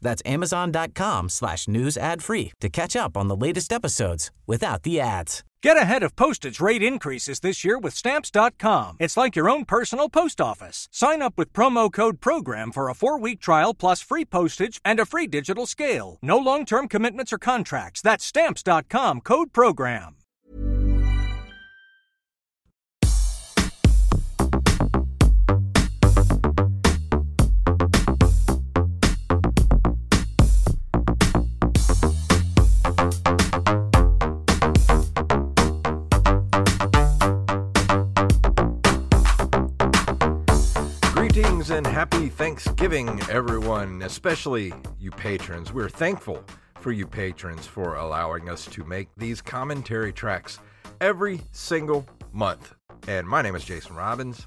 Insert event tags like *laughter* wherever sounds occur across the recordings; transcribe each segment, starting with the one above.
That's amazon.com slash news ad free to catch up on the latest episodes without the ads. Get ahead of postage rate increases this year with Stamps.com. It's like your own personal post office. Sign up with promo code PROGRAM for a four week trial plus free postage and a free digital scale. No long term commitments or contracts. That's Stamps.com code PROGRAM. And happy Thanksgiving, everyone, especially you patrons. We're thankful for you patrons for allowing us to make these commentary tracks every single month. And my name is Jason Robbins,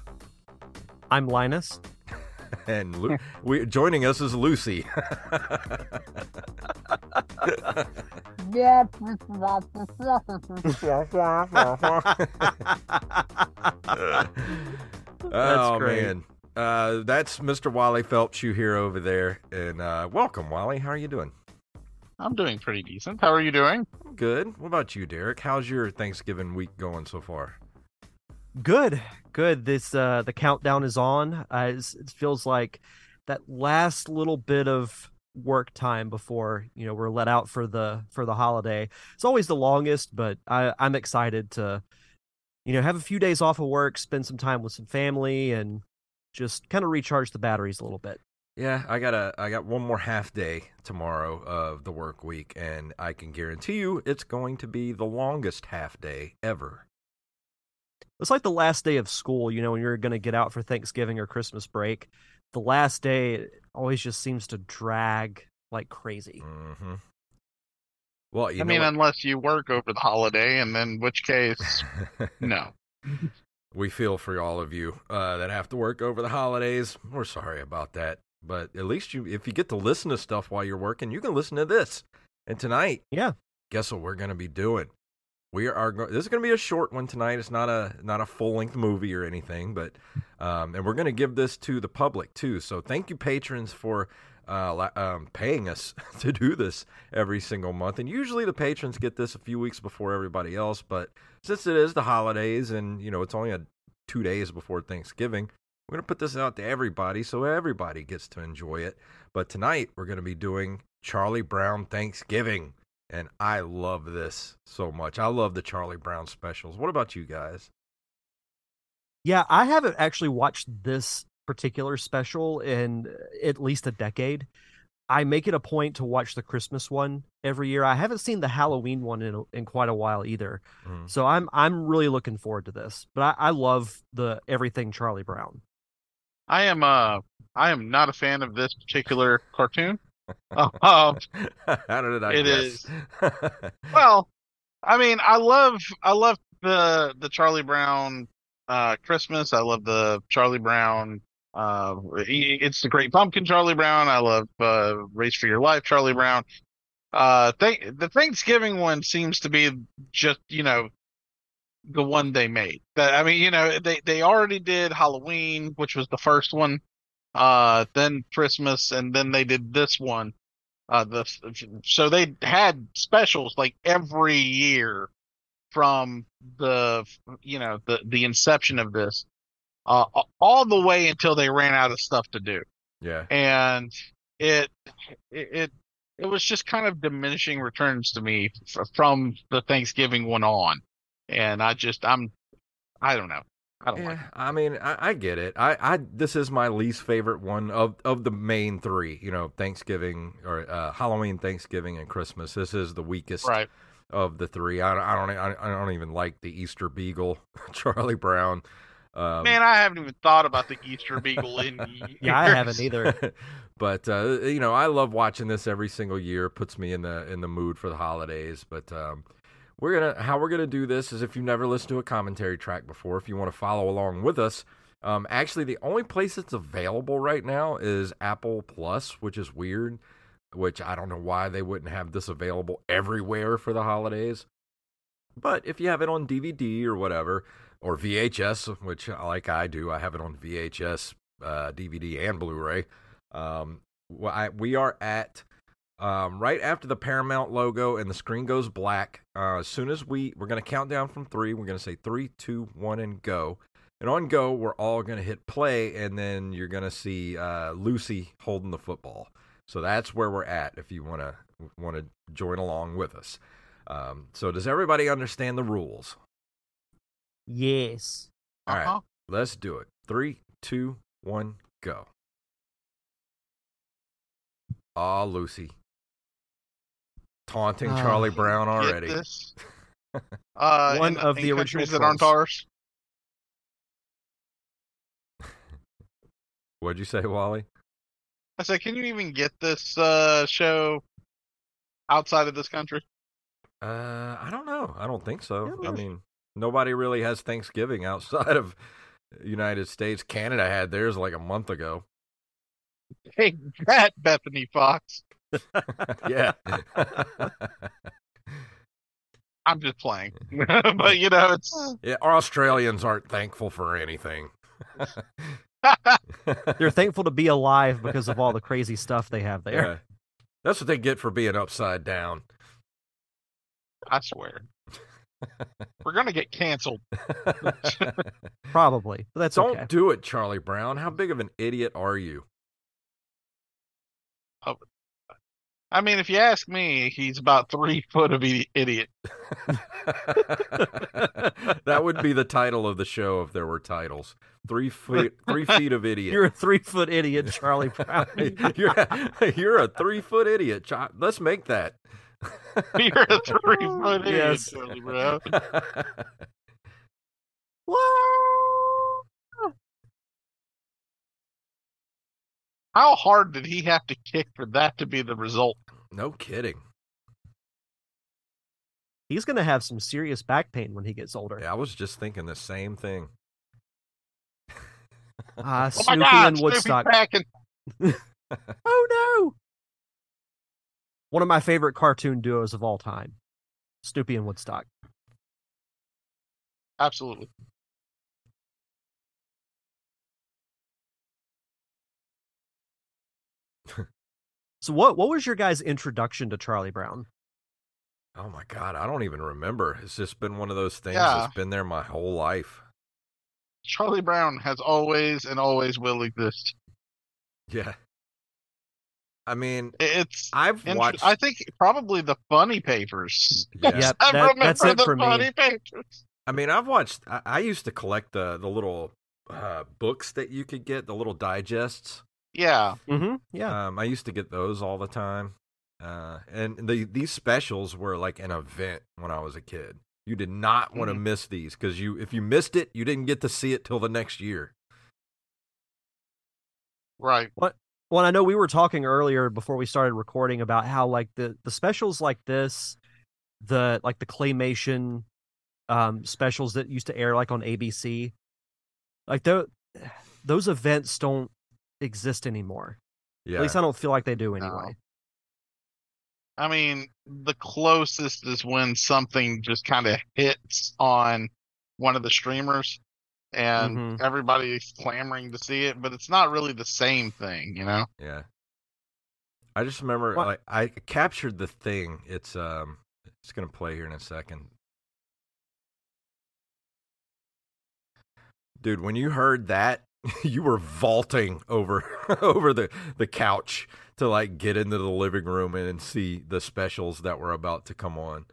I'm Linus. *laughs* and Lu- we, joining us is Lucy. *laughs* *laughs* oh great. man, uh, that's Mr. Wally Phelps you hear over there, and uh, welcome, Wally. How are you doing? I'm doing pretty decent. How are you doing? Good. What about you, Derek? How's your Thanksgiving week going so far? Good, good. This uh the countdown is on. Uh, it feels like that last little bit of work time before you know we're let out for the for the holiday. It's always the longest, but I I'm excited to you know have a few days off of work, spend some time with some family, and just kind of recharge the batteries a little bit. Yeah, I got a I got one more half day tomorrow of the work week, and I can guarantee you it's going to be the longest half day ever. It's like the last day of school, you know, when you're going to get out for Thanksgiving or Christmas break. The last day always just seems to drag like crazy. hmm Well, you I know mean, what? unless you work over the holiday, and then which case, *laughs* no. We feel for all of you uh, that have to work over the holidays. We're sorry about that, but at least you, if you get to listen to stuff while you're working, you can listen to this. And tonight, Yeah. guess what we're going to be doing? We are. Go- this is going to be a short one tonight. It's not a not a full length movie or anything, but um, and we're going to give this to the public too. So thank you, patrons, for uh, um, paying us *laughs* to do this every single month. And usually the patrons get this a few weeks before everybody else, but since it is the holidays and you know it's only a two days before Thanksgiving, we're going to put this out to everybody so everybody gets to enjoy it. But tonight we're going to be doing Charlie Brown Thanksgiving. And I love this so much. I love the Charlie Brown specials. What about you guys? Yeah, I haven't actually watched this particular special in at least a decade. I make it a point to watch the Christmas one every year. I haven't seen the Halloween one in in quite a while either. Mm. So I'm I'm really looking forward to this. But I, I love the everything Charlie Brown. I am uh, I am not a fan of this particular cartoon. *laughs* um, How did I It guess? is. well, I mean, I love I love the the Charlie Brown uh Christmas. I love the Charlie Brown uh it's the Great Pumpkin Charlie Brown. I love uh Race for Your Life Charlie Brown. Uh th- the Thanksgiving one seems to be just, you know, the one they made. That I mean, you know, they they already did Halloween, which was the first one. Uh then Christmas and then they did this one. Uh, the so they had specials like every year from the you know the the inception of this, uh, all the way until they ran out of stuff to do, yeah. and it it it, it was just kind of diminishing returns to me f- from the Thanksgiving one on, and I just I'm I don't know I don't like Yeah, I mean, I, I get it. I, I this is my least favorite one of of the main three. You know, Thanksgiving or uh, Halloween, Thanksgiving, and Christmas. This is the weakest right. of the three. I, don't- I don't I, I don't even like the Easter Beagle, *laughs* Charlie Brown. Um, Man, I haven't even thought about the Easter Beagle in *laughs* years. Yeah, I haven't either. *laughs* but uh, you know, I love watching this every single year. Puts me in the in the mood for the holidays. But um, we're gonna how we're gonna do this is if you've never listened to a commentary track before, if you want to follow along with us, Um, actually, the only place it's available right now is Apple Plus, which is weird. Which I don't know why they wouldn't have this available everywhere for the holidays. But if you have it on DVD or whatever, or VHS, which like I do, I have it on VHS, uh, DVD, and Blu-ray. Um, I, we are at um, right after the Paramount logo and the screen goes black. Uh, as soon as we we're going to count down from three, we're going to say three, two, one, and go. And on go, we're all going to hit play, and then you're going to see uh, Lucy holding the football. So that's where we're at. If you want to want to join along with us. Um, so does everybody understand the rules? Yes. All right, Uh-huh. let's do it. Three, two, one, go. Ah, Lucy. Taunting Ah. Charlie Brown already. this? *laughs* Uh, One in- of in the original that aren't ours. *laughs* What'd you say, Wally? I said, can you even get this uh, show outside of this country? Uh, I don't know. I don't think so. Yeah. I mean, nobody really has Thanksgiving outside *laughs* of United States. Canada had theirs like a month ago. Hey, that Bethany Fox. *laughs* yeah. *laughs* I'm just playing, but you know, it's yeah. Australians aren't thankful for anything. They're thankful to be alive because of all the crazy stuff they have there. Yeah. That's what they get for being upside down. I swear, we're gonna get canceled. *laughs* Probably. But that's Don't okay. do it, Charlie Brown. How big of an idiot are you? Oh, I mean, if you ask me, he's about three foot of idiot. *laughs* that would be the title of the show if there were titles. Three feet, three *laughs* feet of idiot. You're a three foot idiot, Charlie Brown. you're, you're a three foot idiot. Chi- Let's make that. *laughs* You're a three foot idiot, *laughs* Yes. Charlie Brown. *laughs* How hard did he have to kick for that to be the result? no kidding. He's going to have some serious back pain when he gets older. Yeah, I was just thinking the same thing. Ah, Oh my Snoopy God, and Snoopy's Woodstock. back and Oh no! One of my favorite cartoon duos of all time, Snoopy and Woodstock. absolutely. *laughs* So what what was your guys' introduction to Charlie Brown? Oh my god, I don't even remember. It's just been one of those things Yeah. that's been there my whole life. Charlie Brown has always and always will exist. Yeah. I mean, It's I've int- watched. I think probably the funny papers. *laughs* Yeah. Yep, I that- remember that's it the for me. papers. I mean, I've watched. I, I used to collect the the little uh, books that you could get, the little digests. Yeah, Mm-hmm. Yeah. Um, I used to get those all the time. Uh, and the these specials were like an event when I was a kid. You did not want to Mhm. miss these because you if you missed it, you didn't get to see it till the next year. right. Well, I know we were talking earlier before we started recording about how like the the specials like this, the like the claymation um specials that used to air like on ABC, like the *sighs* those events don't exist anymore. Yeah, At least I don't feel like they do anyway. I mean, the closest is when something just kind of hits on one of the streamers and Mhm. everybody's clamoring to see it, but it's not really the same thing, you know? yeah. I just remember What- like I captured the thing. It's um, it's gonna play here in a second. Dude, when you heard that, *laughs* you were vaulting over *laughs* over the the couch to like get into the living room and see the specials that were about to come on.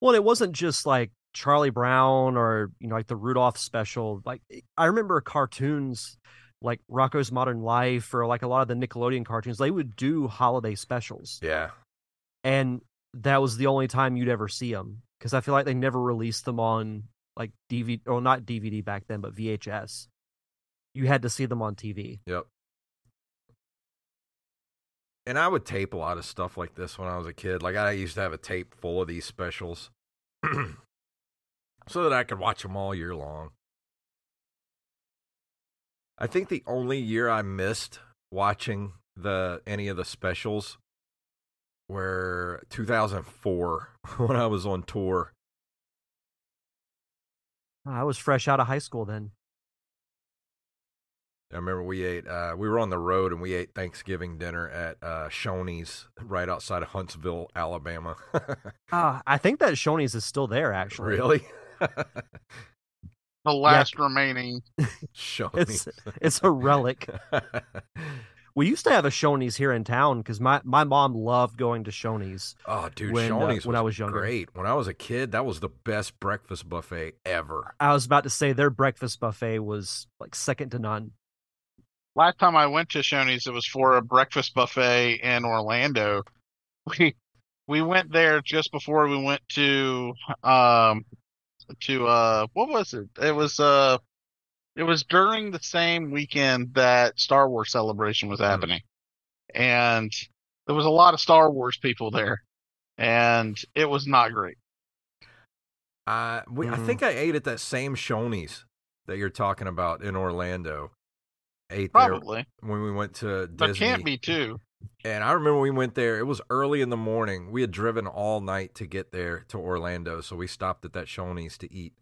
Well, it wasn't just like Charlie Brown or you know like the Rudolph special. Like I remember cartoons like Rocko's Modern Life or like a lot of the Nickelodeon cartoons. They would do holiday specials, Yeah. and that was the only time you'd ever see them because I feel like they never released them on like DVD or not DVD back then, but VHS. You had to see them on TV. Yep. And I would tape a lot of stuff like this when I was a kid. Like I used to have a tape full of these specials *clears throat* so that I could watch them all year long. I think the only year I missed watching the any of the specials were 2004 *laughs* when I was on tour. I was fresh out of high school then. I remember we ate. Uh, we were on the road and we ate Thanksgiving dinner at uh, Shoney's right outside of Huntsville, Alabama. *laughs* Ah, I think that Shoney's is still there. Actually, really? *laughs* The last remaining. *laughs* Shoney's. It's it's a relic. *laughs* We used to have a Shoney's here in town because my, my mom loved going to Shoney's. oh, dude, when, uh, Shoney's when I was younger. great. When I was a kid, that was the best breakfast buffet ever. I was about to say their breakfast buffet was like second to none. Last time I went to Shoney's, it was for a breakfast buffet in Orlando. We we went there just before we went to um to uh what was it? It was uh it was during the same weekend that Star Wars Celebration was happening. And there was a lot of Star Wars people there. And it was not great. Uh, we, I Mhm. think I ate at that same Shoney's that you're talking about in Orlando. Ate there Probably. when we went to There Disney. can't be two. And I remember we went there. It was early in the morning. We had driven all night to get there to Orlando, so we stopped at that Shoney's to eat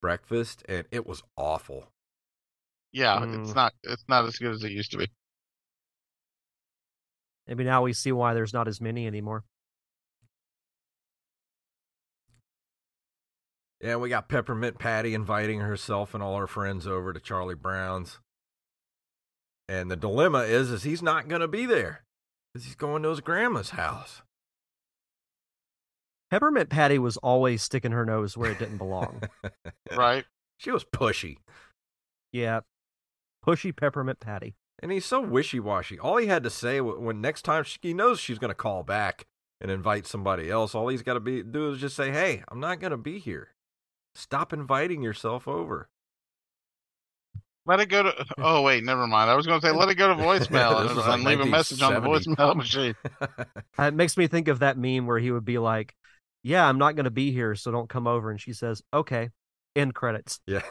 breakfast, and it was awful. Yeah, Mm. it's not it's not as good as it used to be. Maybe now we see why there's not as many anymore. Yeah, we got Peppermint Patty inviting herself and all her friends over to Charlie Brown's. And the dilemma is, is he's not going to be there because he's going to his grandma's house. Peppermint Patty was always sticking her nose where it didn't belong. *laughs* Right? She was pushy. yeah. Pushy Peppermint Patty. And he's so wishy washy. All he had to say when next time she, he knows she's going to call back and invite somebody else, all he's got to be do is just say, "Hey, I'm not going to be here. Stop inviting yourself over." Let it go to *laughs* oh wait, never mind. I was gonna say let it go to *laughs* voicemail and, like and leave a message on the voicemail *laughs* machine. It makes me think of that meme where he would be like, Yeah, I'm not going to be here, so don't come over. And she says, Okay. End credits. yeah.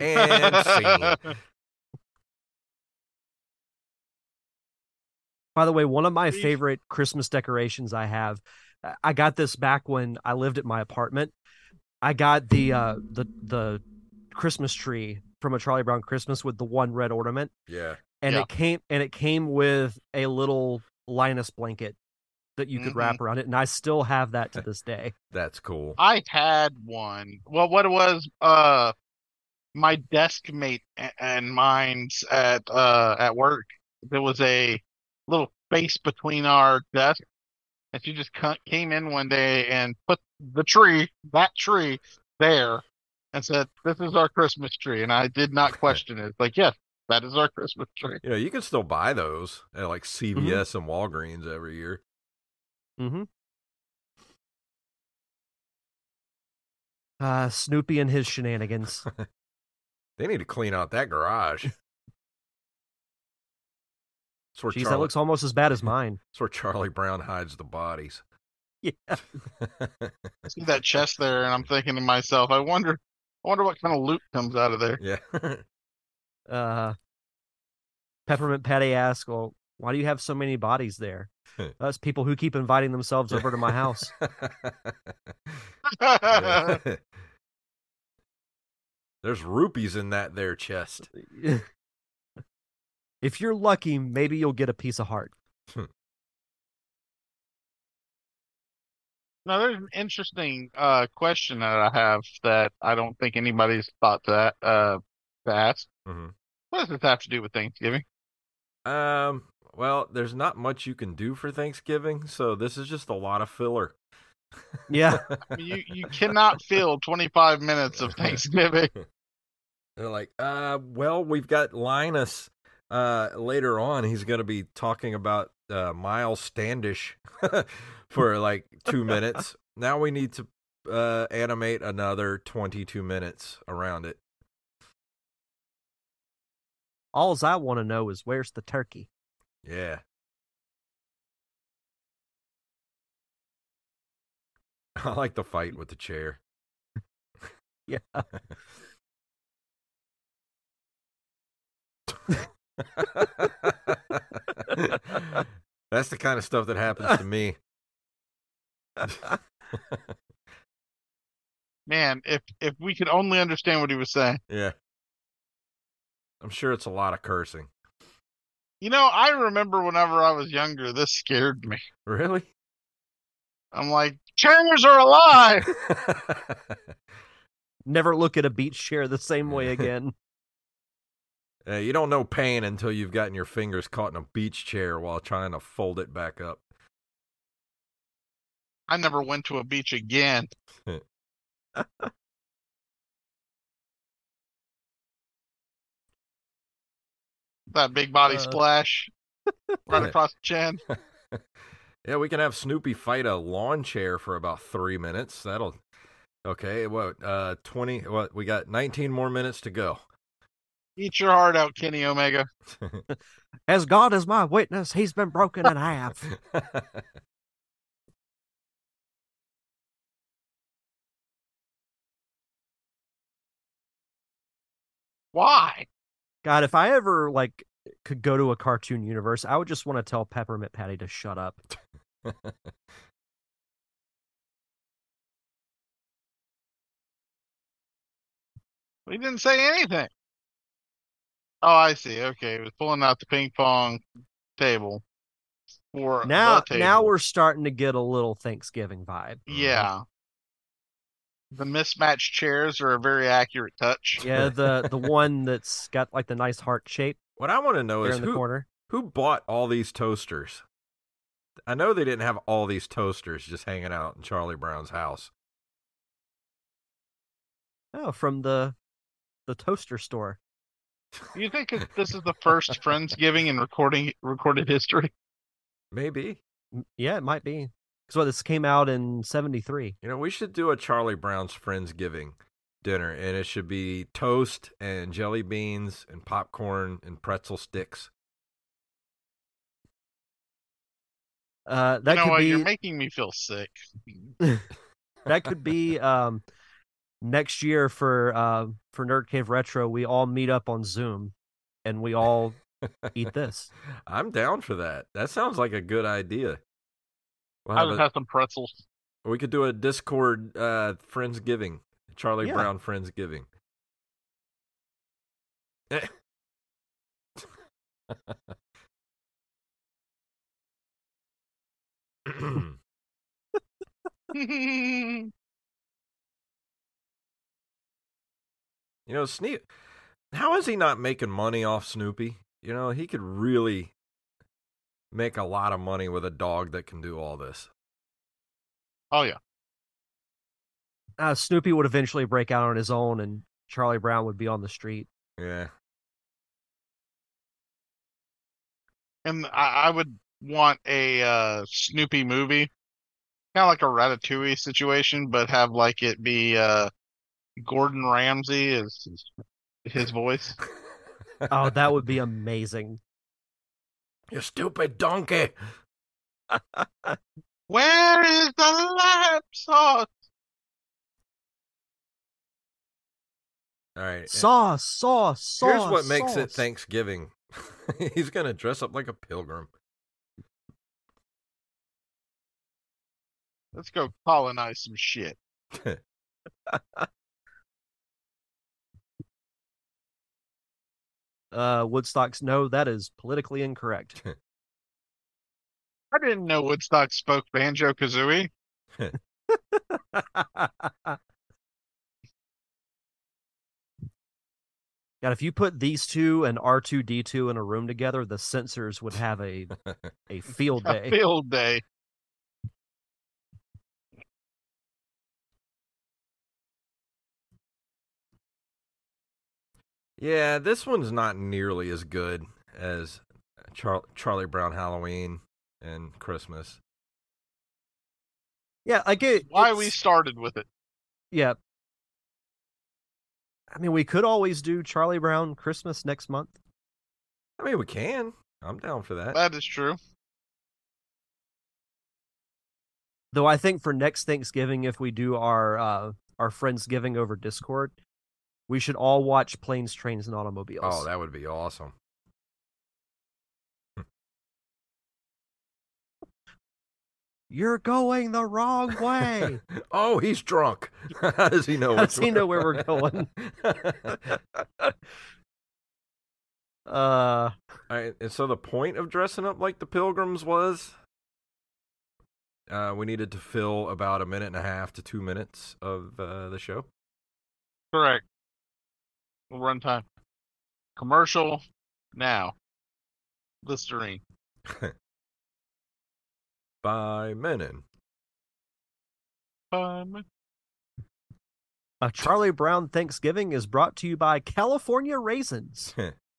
and scene. By the way, one of my favorite Christmas decorations I have, I- I got this back when I lived at my apartment. I got the uh the the Christmas tree from a Charlie Brown Christmas with the one red ornament, Yeah. and Yeah. it came and it came with a little Linus blanket that you could Mhm. wrap around it, and I still have that to this day. *laughs* That's cool. I had one. Well, what it was, uh, my desk mate and mine's at uh at work. There was a little space between our desks, and she just came in one day and put the tree, that tree, there, and said, "This is our Christmas tree." And I did not *laughs* question it. Like, yes, that is our Christmas tree. You know, you can still buy those at like CVS and Walgreens every year. Mm-hmm. Uh, Snoopy and his shenanigans. *laughs* They need to clean out that garage. *laughs* That's Jeez, Charlie, that looks almost as bad as mine. that's where Charlie Brown hides the bodies. Yeah. I see that chest there, and I'm thinking to myself, I wonder, I wonder what kind of loot comes out of there. yeah. *laughs* Uh, Peppermint Patty asks, "Well, why do you have so many bodies there?" *laughs* That's people who keep inviting themselves over to my house. *laughs* There's rupees in that there chest. if you're lucky, maybe you'll get a piece of heart. Now, there's an interesting uh, question that I have that I don't think anybody's thought to, uh, to ask. Mhm. What does this have to do with Thanksgiving? Um, well, there's not much you can do for Thanksgiving, so this is just a lot of filler. Yeah, *laughs* I mean, you, you cannot fill 25 minutes of Thanksgiving. *laughs* They're like, uh, well, we've got Linus uh later on. He's going to be talking about uh Miles Standish *laughs* for like 2 minutes. Now we need to uh animate another 22 minutes around it. all I want to know is where's the turkey? Yeah. *laughs* I like the fight with the chair. *laughs* Yeah. That's the kind of stuff that happens to me. *laughs* Man, if if we could only understand what he was saying. yeah. I'm sure it's a lot of cursing. You know, I remember whenever I was younger, this scared me. Really? I'm like, chairs are alive. *laughs* Never look at a beach chair the same way again. *laughs* Uh, you don't know pain until you've gotten your fingers caught in a beach chair while trying to fold it back up. I never went to a beach again. *laughs* that big body Uh. splash *laughs* right across the chin. *laughs* Yeah, we can have Snoopy fight a lawn chair for about three minutes. That'll okay. What? Uh, twenty. What? We got nineteen more minutes to go. Eat your heart out, Kenny Omega. *laughs* As God is my witness, he's been broken in half. *laughs* Why? God, if I ever like could go to a cartoon universe, I would just want to tell Peppermint Patty to shut up. *laughs* We didn't say anything. Oh, I see. Okay, he was pulling out the ping pong table for Now, the now we're starting to get a little Thanksgiving vibe. yeah. The mismatched chairs are a very accurate touch. Yeah, the the *laughs* one that's got like the nice heart shape what I want to know is in the who corner. who bought all these toasters. I know they didn't have all these toasters just hanging out in Charlie Brown's house. Oh, from the the toaster store. Do you think this is the first Friendsgiving in recording recorded history? Maybe. Yeah, it might be. Because what this came out in '73. You know, we should do a Charlie Brown's Friendsgiving dinner, and it should be toast and jelly beans and popcorn and pretzel sticks. Uh, that you know, could be... you're making me feel sick. *laughs* that could be um next year for uh for Nerd Cave Retro. We all meet up on Zoom, and we all eat *laughs* this. I'm down for that. That sounds like a good idea. We'll I have just a- have some pretzels. we could do a Discord uh, Friendsgiving, Charlie Yeah. Brown Friendsgiving. *laughs* *laughs* You know, Sneak. How is he not making money off Snoopy? You know, he could really make a lot of money with a dog that can do all this. Oh yeah. Uh, Snoopy would eventually break out on his own, and Charlie Brown would be on the street. Yeah. And I, I would want a uh, Snoopy movie, kind of like a Ratatouille situation, but have like it be uh, Gordon Ramsay as his, his voice. *laughs* Oh, that would be amazing. you stupid donkey. *laughs* Where is the lamb sauce? All right. and Sauce, sauce, sauce. Here's what makes it. Thanksgiving. *laughs* He's going to dress up like a pilgrim. Let's go colonize some shit. Uh, Woodstock's no, that is politically incorrect. *laughs* I didn't know Woodstock spoke Banjo Kazooie. *laughs* God, if you put these two and R two D two in a room together, the censors would have a a *laughs* field A day. field day. Yeah, this one's not nearly as good as Char- Charlie Brown Halloween and Christmas. Yeah, I get Why we started with it. Yeah. I mean, we could always do Charlie Brown Christmas next month. I mean, we can. I'm down for that. That is true. Though I think for next Thanksgiving, if we do our uh, our Friendsgiving over Discord, we should all watch Planes, Trains, and Automobiles. Oh, that would be awesome. Hmm. You're going the wrong way. *laughs* oh, he's drunk. *laughs* How does he know? How does he know where we're going? *laughs* uh, and so the point of dressing up like the pilgrims was uh, we needed to fill about a minute and a half to two minutes of uh, the show. Correct. Runtime. Commercial now. Listerine. *laughs* By Menon. Um, a Charlie Brown Thanksgiving is brought to you by California Raisins. *laughs*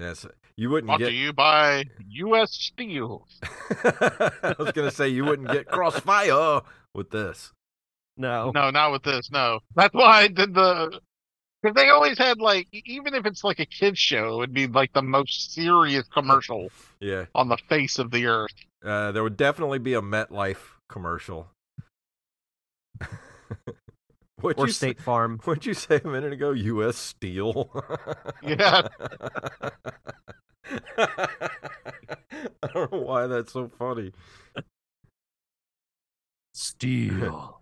Yes, you wouldn't brought get. to you by U.S. Steel. *laughs* I was gonna say you wouldn't get crossfire with this. No. No, not with this. No, that's why I did the. Because they always had like, even if it's like a kids show, it would be like the most serious commercial Yeah, on the face of the earth. uh, there would definitely be a MetLife commercial. *laughs* What'd Or you say- State Farm. *laughs* What'd you say a minute ago? U.S. Steel. *laughs* Yeah. I don't know why that's so funny. Steel.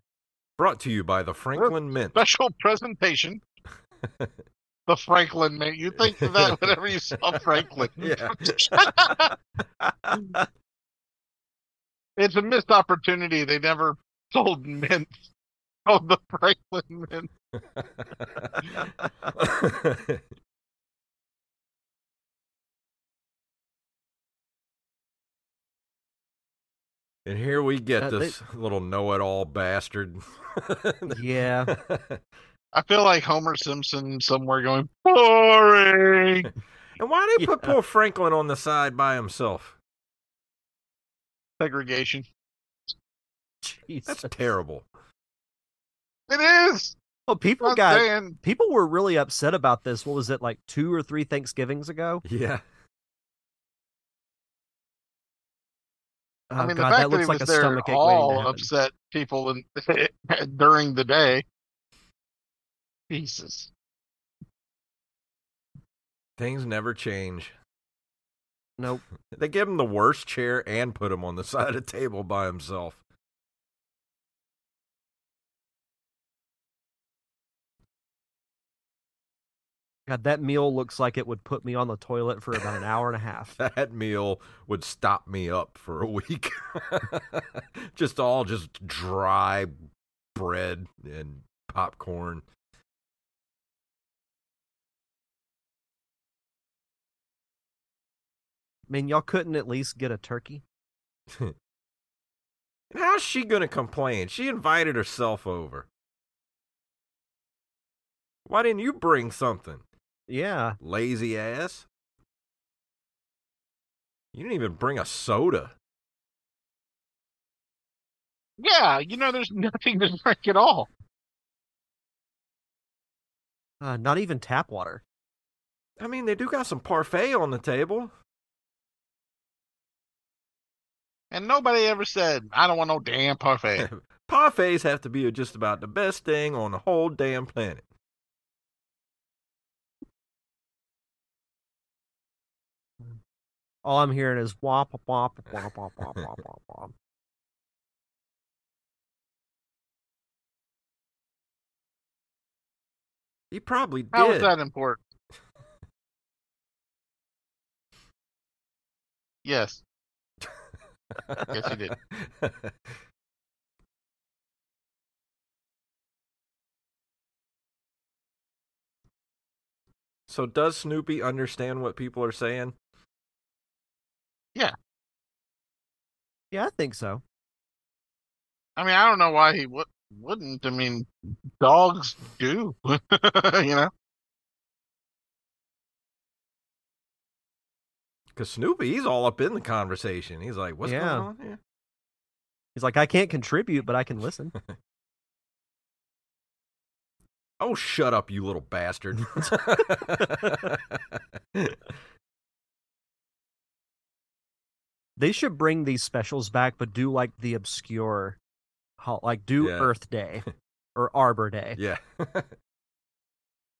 Brought to you by the Franklin Mint. Special presentation. the Franklin Mint. You think of that whenever you saw Franklin. Yeah. it's a missed opportunity. They never sold mint. Oh, the Franklin mint. *laughs* and here we get Uh, they- this little know-it-all bastard. yeah. *laughs* I feel like Homer Simpson somewhere going boring. *laughs* And why did they put Yeah. poor Franklin on the side by himself? Segregation. That's terrible. It is. Well, people Not got saying. people were really upset about this. What was it like two or three Thanksgivings ago? Yeah. Oh I mean, god, the fact that looks that he like was a there stomachache waiting all upset people in, *laughs* during the day. Jesus. Things never change. Nope. *laughs* They give him the worst chair and put him on the side of the table by himself. God, that meal looks like it would put me on the toilet for about an hour and a half. *laughs* That meal would stop me up for a week. *laughs* just all just dry bread and popcorn. I mean, y'all couldn't at least get a turkey? And *laughs* how's she going to complain? She invited herself over. Why didn't you bring something? Yeah. Lazy ass. You didn't even bring a soda. Yeah, you know, there's *laughs* nothing to drink at all. Uh, not even tap water. I mean, they do got some parfait on the table. And nobody ever said, I don't want no damn parfait. *laughs* Parfaits have to be just about the best thing on the whole damn planet. All I'm hearing is womp womp womp womp womp womp womp *laughs* womp. He probably did. How is that important? Yes. Yes, he did. *laughs* so does Snoopy understand what people are saying? Yeah, Yeah, I think so. I mean, I don't know why he would, wouldn't. I mean, dogs do. *laughs* you know? Because Snoopy, he's all up in the conversation. He's like, "What's Yeah. going on here?" He's like, I can't contribute, but I can listen. *laughs* Oh, shut up, you little bastard! *laughs* They should bring these specials back, but do like the obscure, like do Yeah. Earth Day or Arbor Day. *laughs* yeah,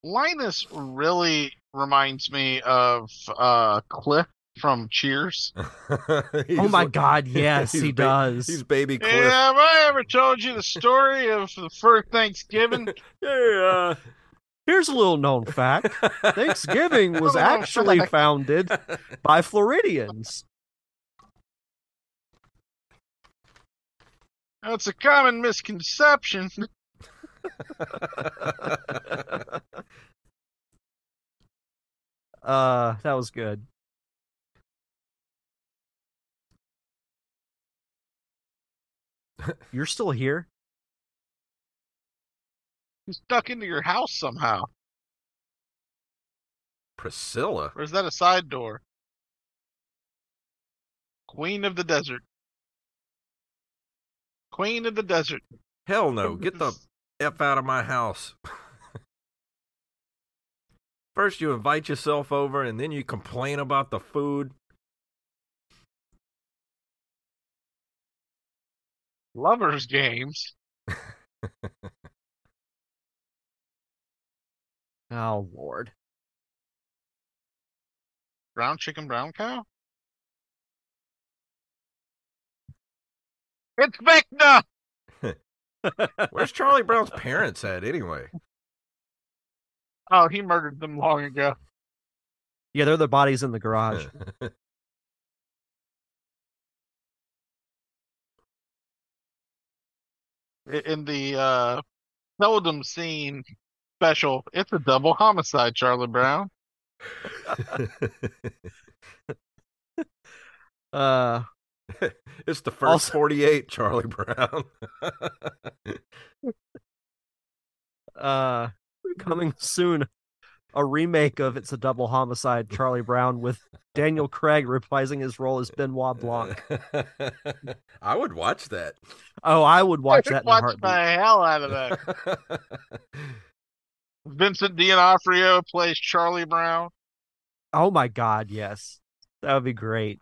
Linus really reminds me of uh Cliff from Cheers. *laughs* oh my God! *laughs* Yes, he ba- does. He's baby Cliff. Yeah, have I ever told you the story of the first Thanksgiving? Yeah. Here's a little known fact: Thanksgiving was actually fact. founded by Floridians. That's a common misconception. *laughs* Uh, that was good. *laughs* You're still here? You stuck into your house somehow. Priscilla. Or is that a side door? Queen of the desert. Queen of the desert. Hell no. Get the F out of my house. *laughs* First, you invite yourself over, and then you complain about the food. Lovers games. *laughs* Oh Lord. Brown chicken, brown cow. It's Vecna! *laughs* Where's Charlie Brown's parents at, anyway? Oh, he murdered them long ago. Yeah, they're the bodies in the garage. *laughs* In the uh seldom seen special, it's a double homicide, Charlie Brown. *laughs* Uh, *laughs* it's the first Also- 48, Charlie Brown. *laughs* uh, coming soon, a remake of "It's a Double Homicide." Charlie Brown with Daniel Craig reprising his role as Benoit Blanc. *laughs* I would watch that. Oh, I would watch I'd that watch heartbeat. the hell out of that. Vincent D'Onofrio plays Charlie Brown. Oh my God, yes, that would be great.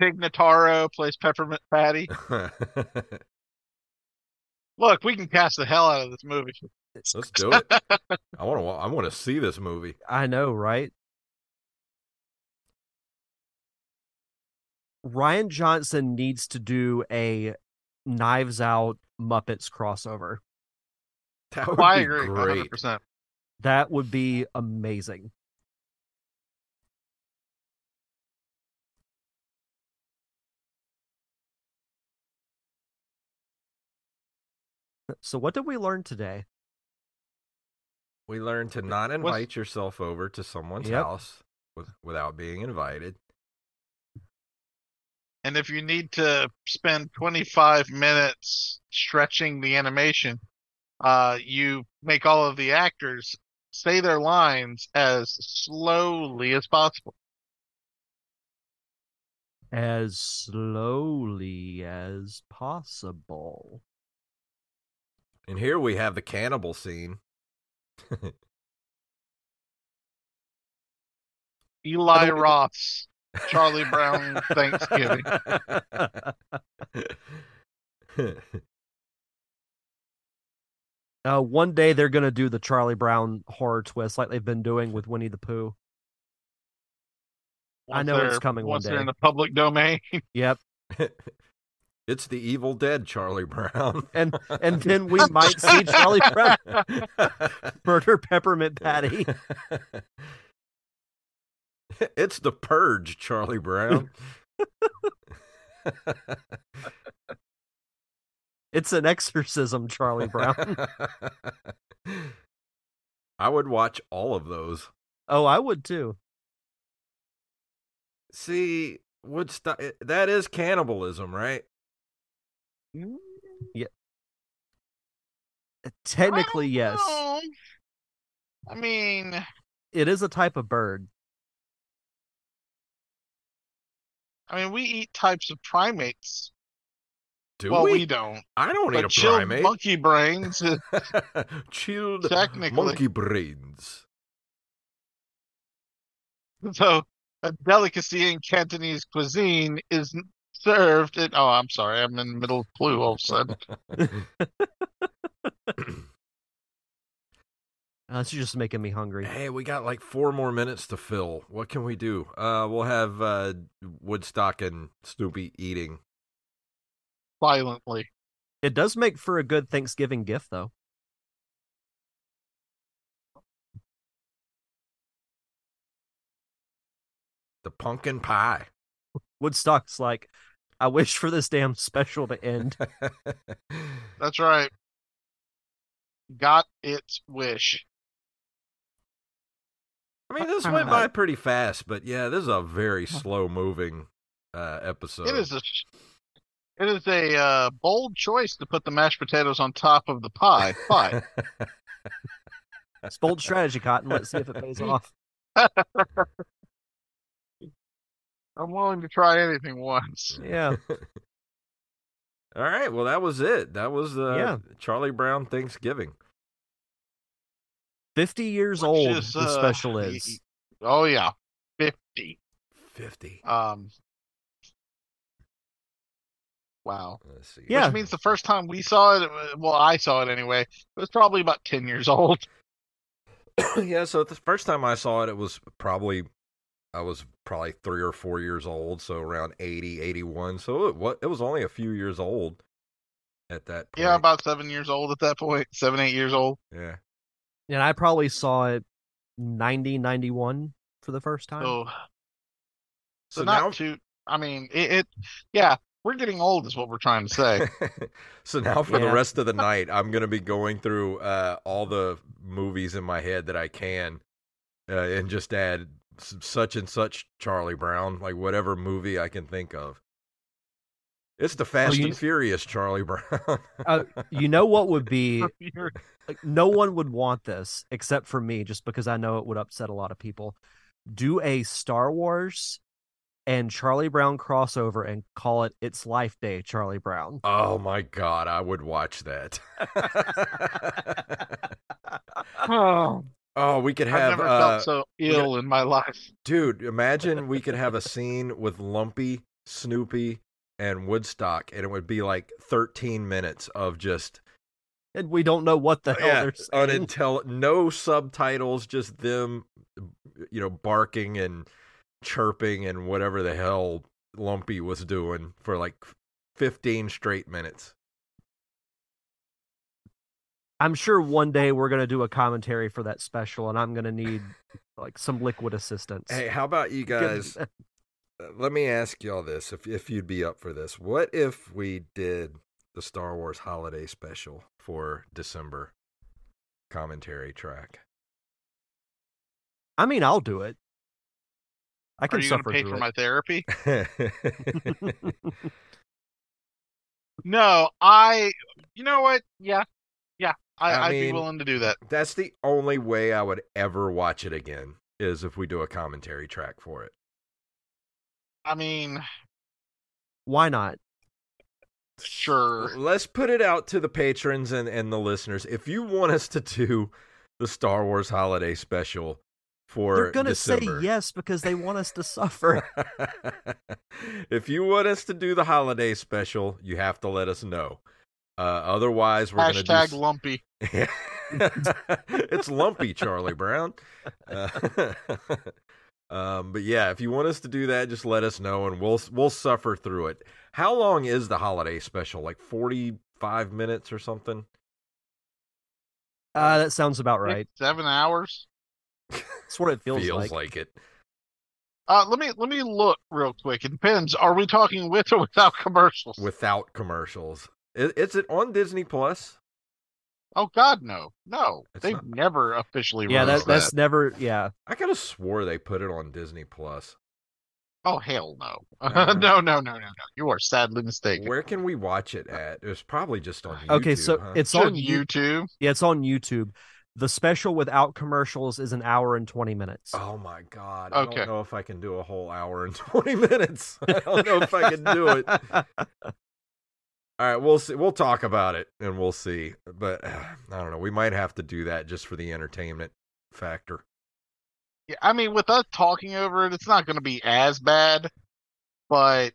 Tig Notaro plays Peppermint Patty. *laughs* Look, we can cast the hell out of this movie. Let's do it. *laughs* I want to. I want to see this movie. I know, right? Rian Johnson needs to do a Knives Out Muppets crossover. That would I be agree, great. 100%. That would be amazing. So, what did we learn today? We learned to not invite yourself over to someone's Yep. house with, without being invited. And if you need to spend 25 minutes stretching the animation, uh, you make all of the actors say their lines as slowly as possible. As slowly as possible. And here we have the cannibal scene. *laughs* Eli Roth's Charlie Brown Thanksgiving. *laughs* Uh, one day they're gonna do the Charlie Brown horror twist like they've been doing with Winnie the Pooh. I know it's coming one Once they're in the public domain. *laughs* Yep, it's the Evil Dead, Charlie Brown. *laughs* and and then we might see Charlie Brown *laughs* murder Peppermint Patty. *laughs* it's the Purge, Charlie Brown. It's an exorcism, Charlie Brown. I would watch all of those. oh, I would too. See, Woodstock, that is cannibalism, right? Mm. Technically, I yes, know. I mean, it is a type of bird. I mean, we eat types of primates. Do well, we? we don't. I don't eat a chilled primate. monkey brains. *laughs* *laughs* Chilled Technically. monkey brains. So, a delicacy in Cantonese cuisine is n- served it. Oh, I'm sorry. I'm in the middle of Clue all of a sudden. *laughs* Uh, this is just making me hungry. Hey, we got like four more minutes to fill. What can we do? Uh, we'll have uh, Woodstock and Snoopy eating. Violently. It does make for a good Thanksgiving gift, though. The pumpkin pie. Woodstock's like, I wish for this damn special to end. *laughs* That's right. Got its wish. I mean, this went by pretty fast, but yeah, this is a very slow moving uh, episode. It is a it is a uh, bold choice to put the mashed potatoes on top of the pie. Pie. *laughs* It's bold strategy, Cotton. Let's see if it pays *laughs* off. I'm willing to try anything once. Yeah. *laughs* All right. Well, that was it. That was uh, Yeah. Charlie Brown Thanksgiving. 50 years Which old, is, the uh, special y- is. Oh yeah, fifty. 50. Um. Wow. Let's see. Yeah. Which means the first time we saw it, uh, well, I saw it anyway. It was probably about ten years old. *coughs* yeah. So the first time I saw it, it was probably, I was probably three or four years old. So around 80, 81. So it, wa- it was only a few years old at that point. Yeah, about seven years old at that point, seven, eight years old. Yeah. And I probably saw it 90, 91 for the first time. So, so, So not now- too. I mean, it, it. Yeah, we're getting old, is what we're trying to say. *laughs* so now for the rest of the *laughs* night, I'm gonna be going through uh, all the movies in my head that I can, uh, and just add s- such and such Charlie Brown, like whatever movie I can think of. It's the Fast you- and Furious Charlie Brown. Uh, you know what would be *laughs* like no one would want this except for me just because I know it would upset a lot of people. Do a Star Wars and Charlie Brown crossover and call it It's Life Day Charlie Brown. oh my god, I would watch that. *laughs* *laughs* oh, oh, we could have. I've never uh, felt so ill in my life. *laughs* Dude, imagine we could have a scene with Lumpy, Snoopy, and Woodstock, and it would be like 13 minutes of just And we don't know what the hell yeah, they're saying. unintel, no subtitles, just them, you know, barking and chirping and whatever the hell Lumpy was doing for like 15 straight minutes. I'm sure one day we're gonna do a commentary for that special, and I'm gonna need like some liquid assistance. Hey, how about you guys? uh, Let me ask y'all this: if if you'd be up for this, what if we did the Star Wars Holiday Special for December commentary track? I mean, I'll do it. I Are can you going suffer pay for it. my therapy? *laughs* *laughs* No, I. You know what? Yeah, yeah. I, I I'd mean- be willing to do that. That's the only way I would ever watch it again is if we do a commentary track for it. I mean, Why not? sure. Let's put it out to the patrons and, and the listeners. If you want us to do the Star Wars Holiday Special for They're gonna December, say yes because they want us to suffer. *laughs* if you want us to do the holiday special, you have to let us know. Uh, otherwise, we're Hashtag going to do. lumpy. *laughs* *laughs* it's lumpy, Charlie Brown. Uh, *laughs* um, but yeah, if you want us to do that, just let us know, and we'll we'll suffer through it. How long is the holiday special? Like forty five minutes or something? Uh, that sounds about right. Seven hours. That's what it feels, Feels like. like it. Uh, let me let me look real quick. It depends. Are we talking with or without commercials? Without commercials. Is, is it on Disney Plus? Oh God, no, no. It's They've not- never officially Yeah, that, that's that. never. Yeah, I could have swore they put it on Disney Plus. Oh hell no. Uh-huh. *laughs* no, no, no, no, no. You are sadly mistaken. Where can we watch it at? It's probably just on YouTube. Okay, so huh? it's It's on on. YouTube. Yeah, it's on YouTube. The special without commercials is an hour and twenty minutes. Oh my god! I Okay. don't know if I can do a whole hour and *laughs* twenty minutes. I don't know if I can do it. *laughs* All right, we'll see. We'll talk about it and we'll see. But uh, I don't know. We might have to do that just for the entertainment factor. Yeah, I mean, with us talking over it, it's not going to be as bad, but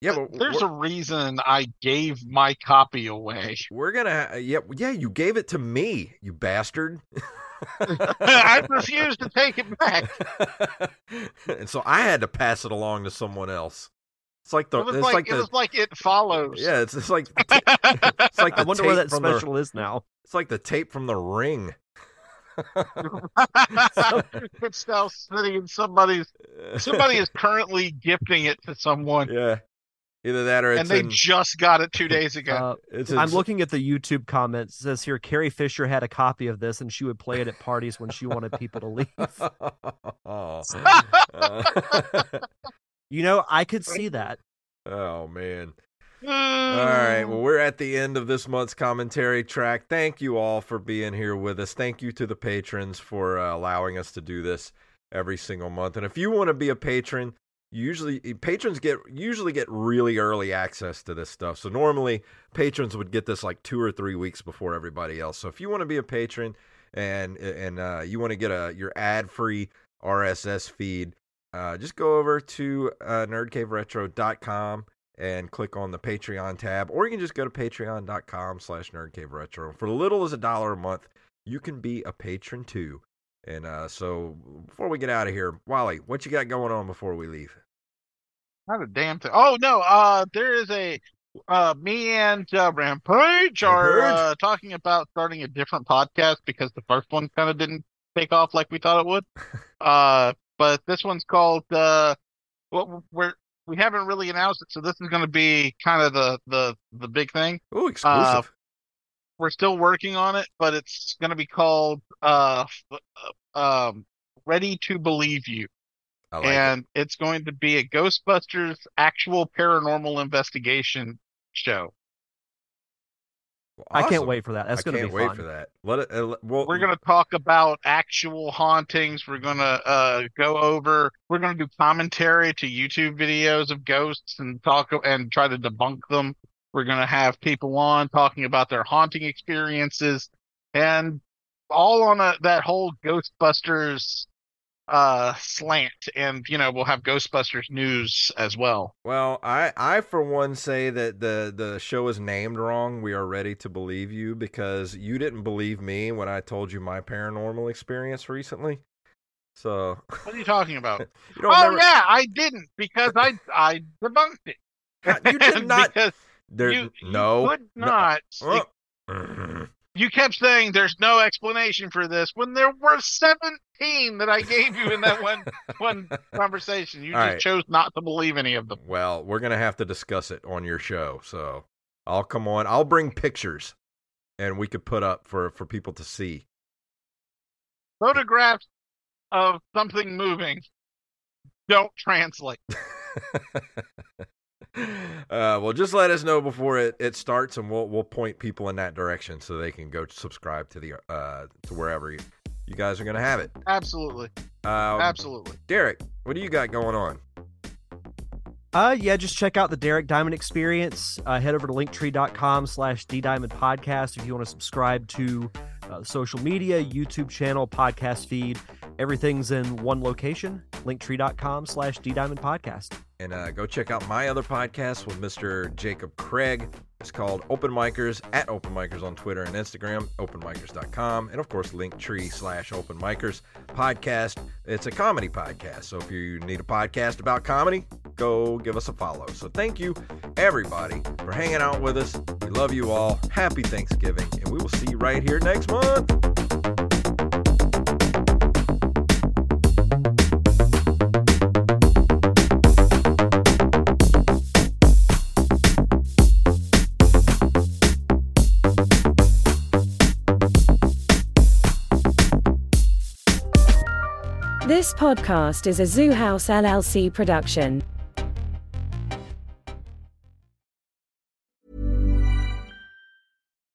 Yeah, but There's a reason I gave my copy away. we're gonna. Yeah, yeah. You gave it to me, you bastard. *laughs* I refuse to take it back. *laughs* and so I had to pass it along to someone else. It's like the. It was it's like, like, it the. was like it follows. yeah, it's, it's like *laughs* it's like *laughs* the I wonder where that from the- special is now. It's like the tape from the ring. *laughs* it's now sitting in somebody's. Somebody is currently gifting it to someone, yeah. Either that or it's and they in, just got it two days ago. Uh, it's in, I'm looking at the YouTube comments. It says here Carrie Fisher had a copy of this and she would play it at parties when she wanted people to leave. oh. You know, I could see that. oh man. All All right. Well, we're at the end of this month's commentary track. Thank you all for being here with us. Thank you to the patrons for uh, allowing us to do this every single month. And if you want to be a patron, usually patrons get usually get really early access to this stuff. So normally patrons would get this like 2 or 3 weeks before everybody else. So if you want to be a patron and and uh, you want to get a your ad-free RSS feed, uh, just go over to uh, nerdcaveretro.com and click on the Patreon tab, or you can just go to patreon.com slash nerdcaveretro. For a little as a dollar a month, you can be a patron too. And uh, so before we get out of here, Wally, what you got going on before we leave? Not a damn thing. Oh no, uh there is a uh me and uh Rampage are uh talking about starting a different podcast because the first one kind of didn't take off like we thought it would. *laughs* uh but this one's called uh well we're we haven't really announced it, so this is gonna be kind of the the the big thing. Oh, exclusive. We're still working on it, but it's gonna be called uh uh, um Ready to Believe You like it. and it's going to be a Ghostbusters actual paranormal investigation show. Well, I can't wait for that. That's going to can't be wait fun. for that. Let it. Uh, well, We're going to talk about actual hauntings. We're going to uh, go over. We're going to do commentary to YouTube videos of ghosts and talk and try to debunk them. We're going to have people on talking about their haunting experiences and all on a, that whole Ghostbusters uh slant and you know we'll have ghostbusters news as well Well, I, I for one say that the the show is named wrong. We are ready to believe you because you didn't believe me when I told you my paranormal experience recently. So what are you talking about *laughs* you oh remember? yeah, I didn't because I I debunked it. You did *laughs* not. because There, you, you no. could no. not. Oh. You kept saying there's no explanation for this when there were 17 that I gave you in that one one *laughs* conversation. You All just right. chose not to believe any of them. Well, we're gonna have to discuss it on your show. So I'll come on. I'll bring pictures, and we could put up for for people to see. Photographs of something moving don't translate. *laughs* uh, well, just let us know before it, it starts, and we'll we'll point people in that direction so they can go subscribe to the uh to wherever you, you guys are gonna have it. Absolutely. Um, Absolutely. Derek, what do you got going on? Uh, yeah, just check out the Derek Diamond Experience. Uh, head over to linktree.com slash D Diamond Podcast if you want to subscribe to uh, social media, YouTube channel, podcast feed. Everything's in one location, linktree.com slash D Diamond Podcast. And uh, go check out my other podcast with Mr. Jacob Craig. It's called Open Micers at Open Micers on Twitter and Instagram, openmicers.com, and of course, Linktree slash Open Micers podcast. It's a comedy podcast. So if you need a podcast about comedy, go give us a follow. So thank you, everybody, for hanging out with us. We love you all. Happy Thanksgiving, and we will see you right here next month. This podcast is a Zoo House LLC production.